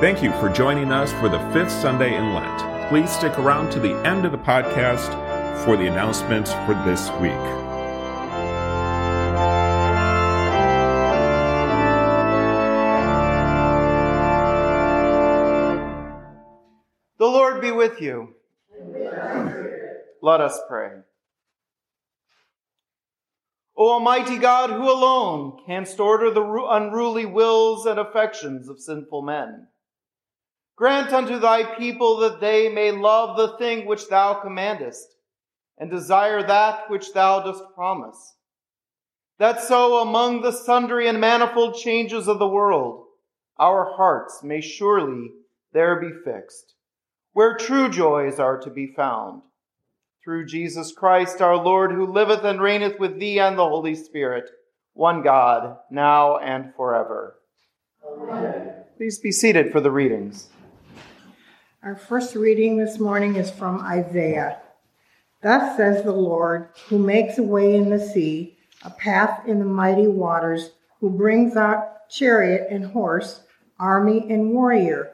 Thank you for joining us for the fifth Sunday in Lent. Please stick around to the end of the podcast for the announcements for this week. The Lord be with you. Let us pray. O Almighty God, who alone canst order the unruly wills and affections of sinful men, grant unto thy people that they may love the thing which thou commandest, and desire that which thou dost promise. That so among the sundry and manifold changes of the world, our hearts may surely there be fixed, where true joys are to be found through Jesus Christ our Lord, who liveth and reigneth with thee and the Holy Spirit, one God, now and forever. Amen. Please be seated for the readings. Our first reading this morning is from Isaiah. Thus says the Lord, who makes a way in the sea, a path in the mighty waters, who brings out chariot and horse, army and warrior.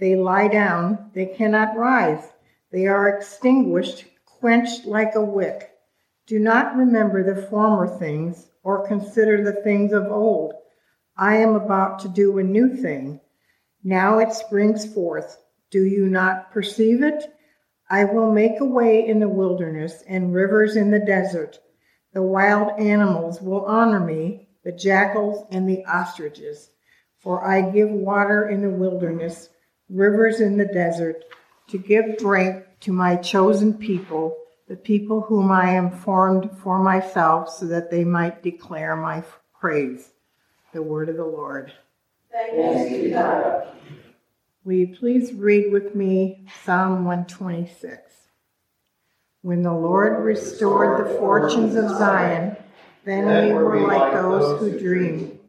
They lie down, they cannot rise. They are extinguished quenched like a wick. Do not remember the former things, or consider the things of old. I am about to do a new thing. Now it springs forth. Do you not perceive it? I will make a way in the wilderness and rivers in the desert. The wild animals will honor me, the jackals and the ostriches. For I give water in the wilderness, rivers in the desert, to give drink to my chosen people, the people whom I am formed for myself, so that they might declare my praise. The word of the Lord. Thanks be God. Will you please read with me Psalm 126? When the Lord restored the fortunes of Zion, then we were like those who dream.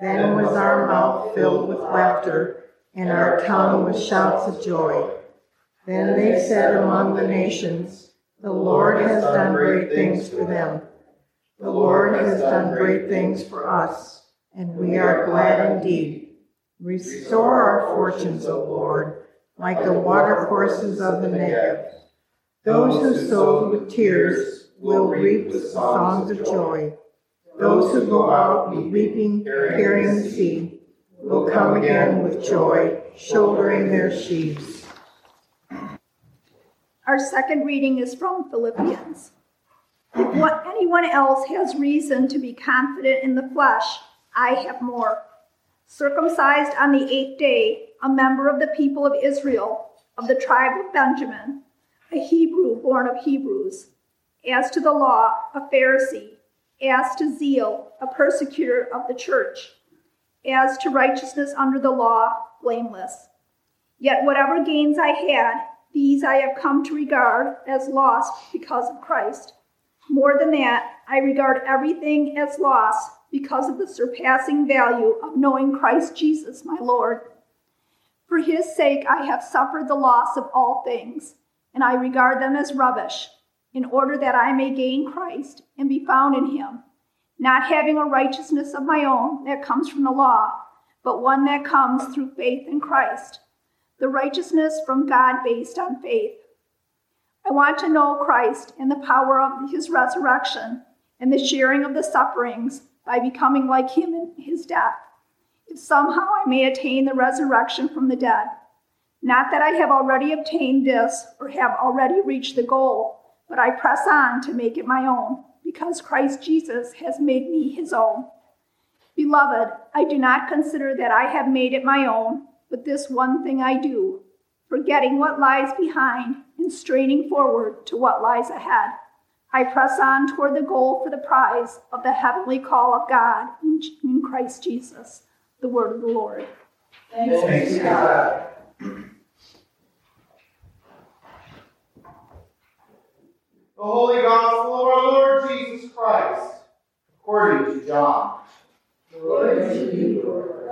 Then was our mouth filled with laughter, and our tongue with shouts of joy. Then they said among the nations, The Lord has done great things for them. The Lord has done great things for us, and we are glad indeed. Restore our fortunes, O Lord, like the watercourses of the Negev. Those who sow with tears will reap songs of joy. Those who go out weeping, carrying the seed, will come again with joy, shouldering their sheaves. Our second reading is from Philippians. If what anyone else has reason to be confident in the flesh, I have more. Circumcised on the eighth day, a member of the people of Israel, of the tribe of Benjamin, a Hebrew born of Hebrews. As to the law, a Pharisee. As to zeal, a persecutor of the church. As to righteousness under the law, blameless. Yet whatever gains I had, these I have come to regard as lost because of Christ. More than that, I regard everything as lost because of the surpassing value of knowing Christ Jesus, my Lord. For his sake, I have suffered the loss of all things, and I regard them as rubbish, in order that I may gain Christ and be found in him, not having a righteousness of my own that comes from the law, but one that comes through faith in Christ the righteousness from God based on faith. I want to know Christ and the power of his resurrection and the sharing of the sufferings by becoming like him in his death, if somehow I may attain the resurrection from the dead. Not that I have already obtained this or have already reached the goal, but I press on to make it my own, because Christ Jesus has made me his own. Beloved, I do not consider that I have made it my own but this one thing I do, forgetting what lies behind and straining forward to what lies ahead. I press on toward the goal for the prize of the heavenly call of God in, in Christ Jesus. The word of the Lord. Thanks, Thanks be God. The Holy Gospel of our Lord Jesus Christ, according to John. Glory to you, Lord.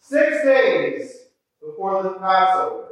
Six days before the Passover,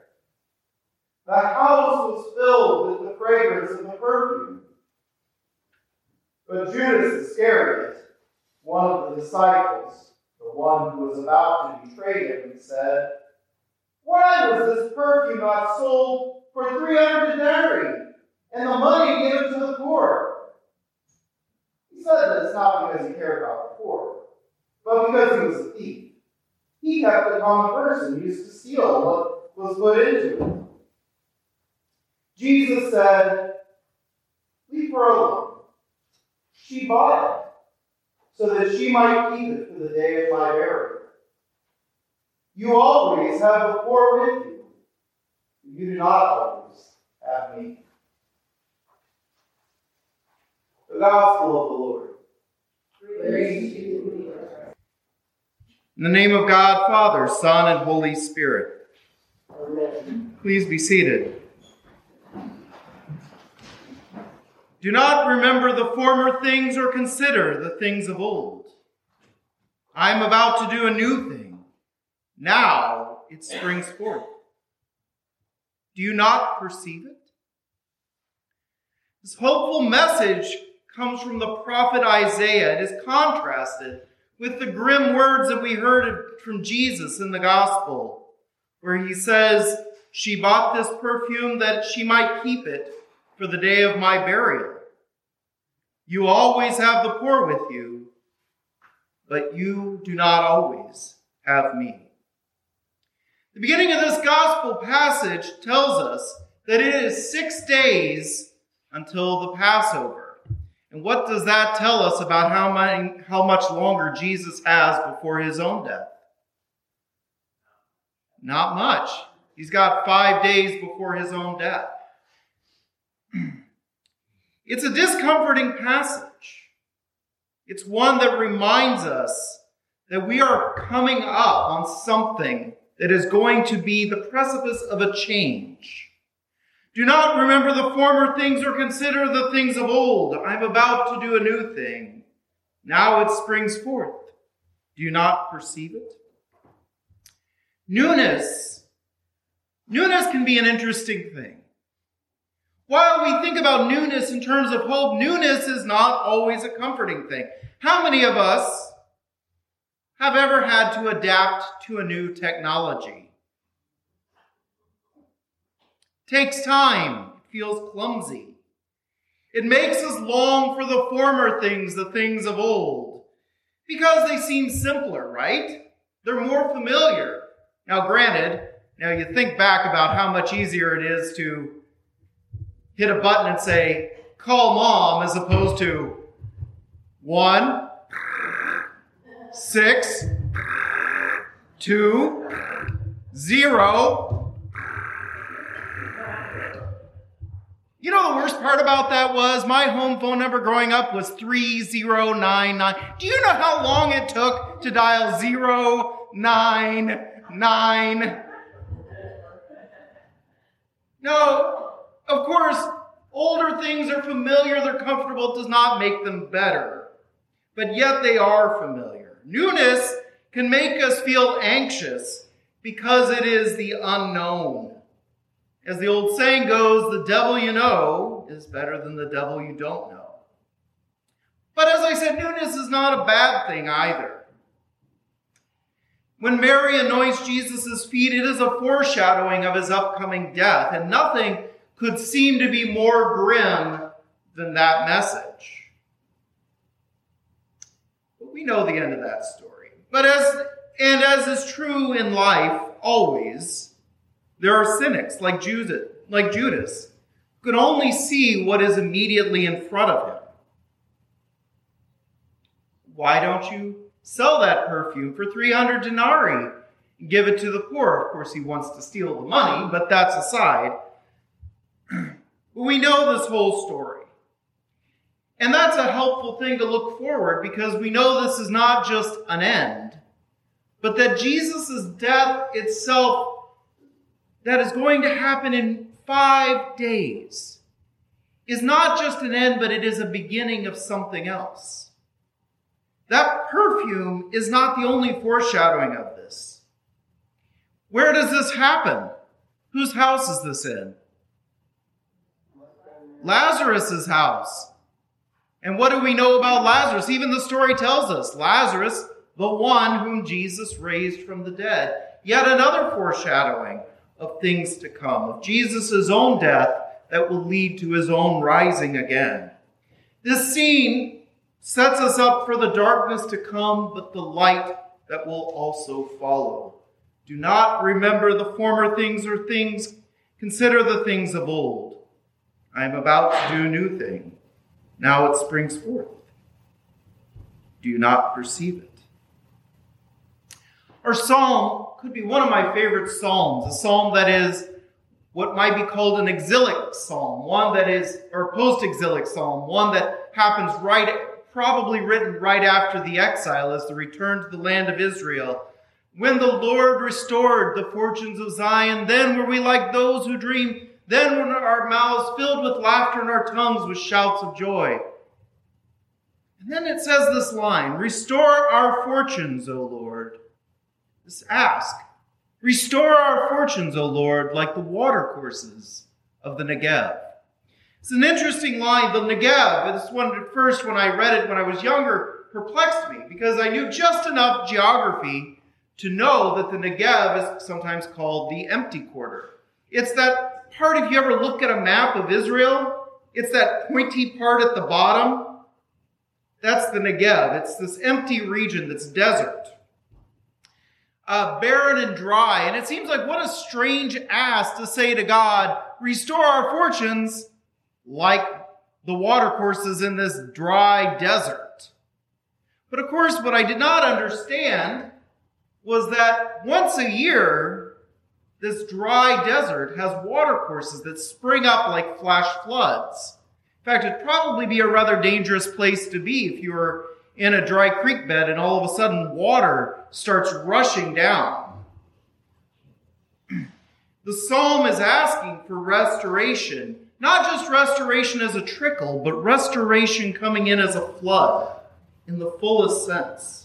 The house was filled with the fragrance of the perfume. But Judas Iscariot, one of the disciples, the one who was about to betray him, said, Why was this perfume not sold for 300 denarii and the money given to the poor? He said this not because he cared about the poor, but because he was a thief. He kept the common person used to steal what was put into it. Jesus said, Leave her alone. She bought it so that she might keep it for the day of my burial. You always have the poor with you. You do not always have me. The Gospel of the Lord. Praise you, In the name of God, Father, Son, and Holy Spirit. Amen. Please be seated. Do not remember the former things or consider the things of old. I am about to do a new thing. Now it springs forth. Do you not perceive it? This hopeful message comes from the prophet Isaiah. It is contrasted with the grim words that we heard from Jesus in the gospel, where he says, She bought this perfume that she might keep it for the day of my burial. You always have the poor with you, but you do not always have me. The beginning of this gospel passage tells us that it is six days until the Passover. And what does that tell us about how, many, how much longer Jesus has before his own death? Not much. He's got five days before his own death. It's a discomforting passage. It's one that reminds us that we are coming up on something that is going to be the precipice of a change. Do not remember the former things or consider the things of old. I'm about to do a new thing. Now it springs forth. Do you not perceive it? Newness. Newness can be an interesting thing. While we think about newness in terms of hope, newness is not always a comforting thing. How many of us have ever had to adapt to a new technology? takes time, it feels clumsy. It makes us long for the former things, the things of old, because they seem simpler, right? They're more familiar. Now, granted, now you think back about how much easier it is to hit a button and say, call mom, as opposed to one, six, two, zero, You know the worst part about that was my home phone number growing up was 3099. Do you know how long it took to dial 099? No, older things are familiar, they're comfortable, it does not make them better. But yet they are familiar. Newness can make us feel anxious because it is the unknown. As the old saying goes, the devil you know is better than the devil you don't know. But as I said, newness is not a bad thing either. When Mary anoints Jesus' feet, it is a foreshadowing of his upcoming death, and nothing could seem to be more grim than that message. But we know the end of that story. But as and as is true in life always, there are cynics like Judas, like Judas, who can only see what is immediately in front of him. Why don't you sell that perfume for 300 denarii and give it to the poor? Of course, he wants to steal the money, but that's aside. But we know this whole story. And that's a helpful thing to look forward because we know this is not just an end, but that Jesus' death itself that is going to happen in five days is not just an end, but it is a beginning of something else. That perfume is not the only foreshadowing of this. Where does this happen? Whose house is this in? Lazarus's house. And what do we know about Lazarus? Even the story tells us Lazarus, the one whom Jesus raised from the dead. Yet another foreshadowing of things to come, of Jesus' own death that will lead to his own rising again. This scene sets us up for the darkness to come, but the light that will also follow. Do not remember the former things or things, consider the things of old. I am about to do a new thing. Now it springs forth. Do you not perceive it? Our psalm could be one of my favorite psalms, a psalm that is what might be called an exilic psalm, one that is, or post exilic psalm, one that happens right, probably written right after the exile as the return to the land of Israel. When the Lord restored the fortunes of Zion, then were we like those who dream then were our mouths filled with laughter and our tongues with shouts of joy. And then it says this line Restore our fortunes, O Lord. Just ask. Restore our fortunes, O Lord, like the watercourses of the Negev. It's an interesting line. The Negev, this one at first when I read it when I was younger, perplexed me because I knew just enough geography to know that the Negev is sometimes called the empty quarter. It's that part, if you ever look at a map of Israel, it's that pointy part at the bottom. That's the Negev. It's this empty region that's desert. Uh, barren and dry. And it seems like what a strange ask to say to God, restore our fortunes like the watercourses in this dry desert. But of course, what I did not understand was that once a year, this dry desert has watercourses that spring up like flash floods. In fact, it'd probably be a rather dangerous place to be if you were in a dry creek bed and all of a sudden water starts rushing down. The psalm is asking for restoration, not just restoration as a trickle, but restoration coming in as a flood in the fullest sense.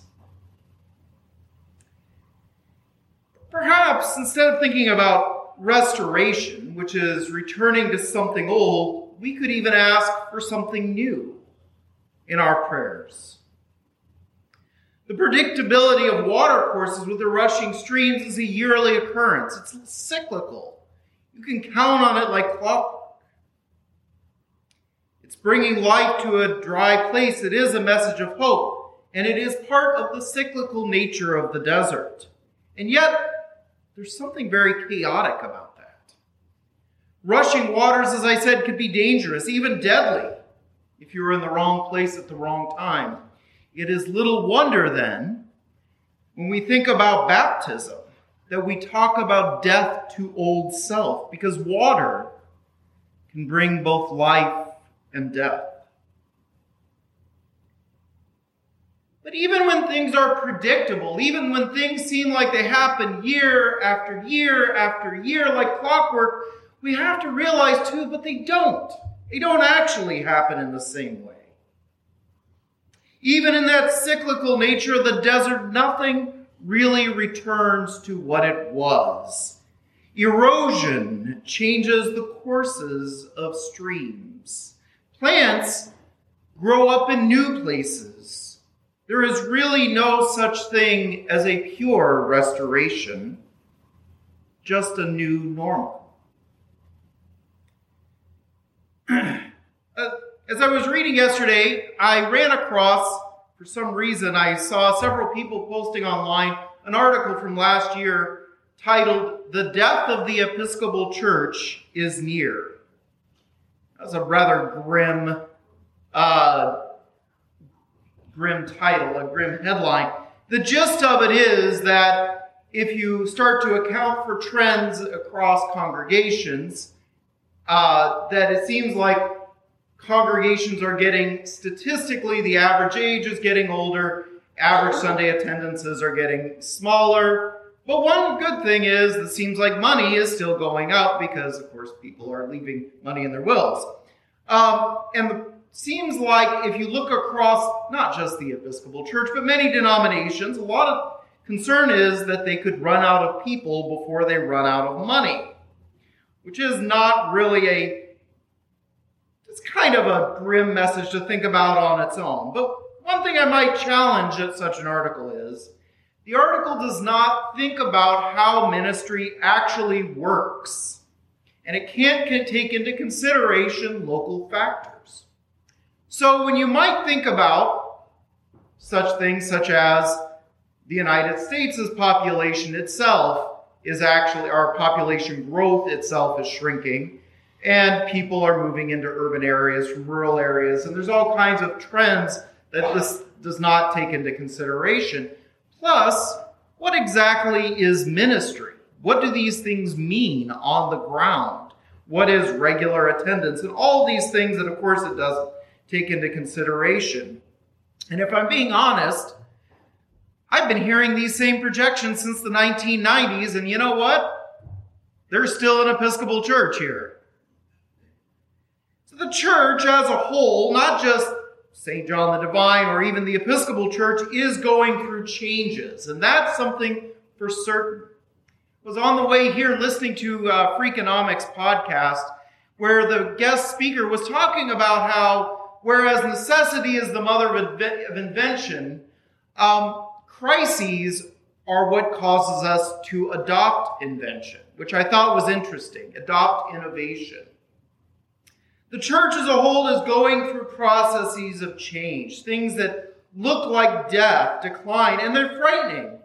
Perhaps instead of thinking about restoration, which is returning to something old, we could even ask for something new in our prayers. The predictability of watercourses with the rushing streams is a yearly occurrence. It's cyclical. You can count on it like clockwork. It's bringing life to a dry place. It is a message of hope, and it is part of the cyclical nature of the desert. And yet, there's something very chaotic about that. Rushing waters, as I said, could be dangerous, even deadly, if you're in the wrong place at the wrong time. It is little wonder then, when we think about baptism, that we talk about death to old self, because water can bring both life and death. But even when things are predictable, even when things seem like they happen year after year after year like clockwork, we have to realize too, but they don't. They don't actually happen in the same way. Even in that cyclical nature of the desert, nothing really returns to what it was. Erosion changes the courses of streams. Plants grow up in new places. There is really no such thing as a pure restoration, just a new normal. Uh, as I was reading yesterday, I ran across, for some reason, I saw several people posting online an article from last year titled, The Death of the Episcopal Church is Near. That was a rather grim uh, grim title, a grim headline. The gist of it is that if you start to account for trends across congregations, uh, that it seems like congregations are getting statistically the average age is getting older, average Sunday attendances are getting smaller, But one good thing is it seems like money is still going up because, of course, people are leaving money in their wills. Um, and it seems like if you look across not just the Episcopal Church, but many denominations, a lot of concern is that they could run out of people before they run out of money, which is not really a it's kind of a grim message to think about on its own. But one thing I might challenge at such an article is the article does not think about how ministry actually works, and it can't take into consideration local factors. So when you might think about such things such as the United States' population itself is actually, our population growth itself is shrinking, and people are moving into urban areas from rural areas, and there's all kinds of trends that this does not take into consideration. Plus, what exactly is ministry? What do these things mean on the ground? What is regular attendance? And all these things that, of course, it does take into consideration. And if I'm being honest, I've been hearing these same projections since the 1990s, and you know what? There's still an Episcopal church here. So the church as a whole, not just St. John the Divine or even the Episcopal Church is going through changes, and that's something for certain. I was on the way here listening to uh, Freakonomics podcast where the guest speaker was talking about how, whereas necessity is the mother of, of invention, um, crises are what causes us to adopt invention, which I thought was interesting. Adopt innovation. The church as a whole is going through processes of change, things that look like death, decline, and they're frightening.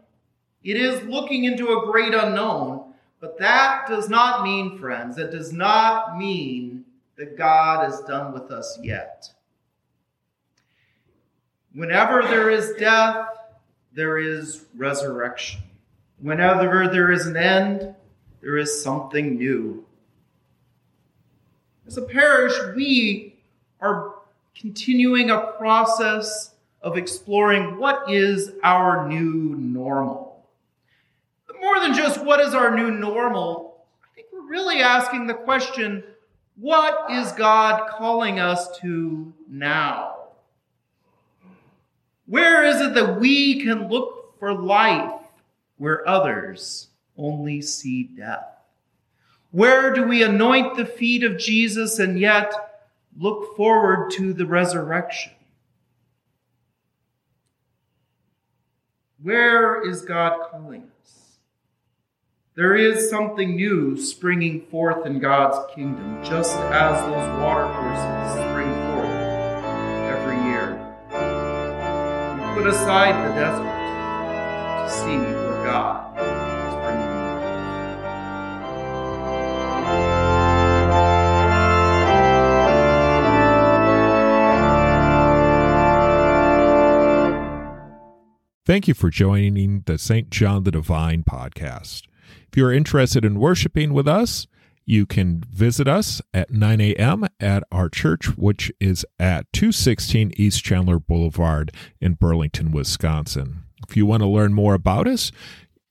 It is looking into a great unknown, but that does not mean, friends, that does not mean that God is done with us yet. Whenever there is death, there is resurrection. Whenever there is an end, there is something new. As a parish, we are continuing a process of exploring what is our new normal. But more than just what is our new normal, I think we're really asking the question what is God calling us to now? Where is it that we can look for life where others only see death? Where do we anoint the feet of Jesus and yet look forward to the resurrection? Where is God calling us? There is something new springing forth in God's kingdom, just as those water put aside the desert to see where God Thank you for joining the St. John the Divine podcast. If you are interested in worshiping with us, you can visit us at 9 a.m. at our church, which is at 216 East Chandler Boulevard in Burlington, Wisconsin. If you want to learn more about us,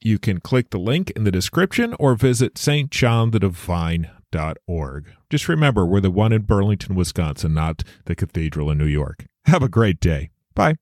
you can click the link in the description or visit stjohnthedivine.org. Just remember, we're the one in Burlington, Wisconsin, not the cathedral in New York. Have a great day. Bye.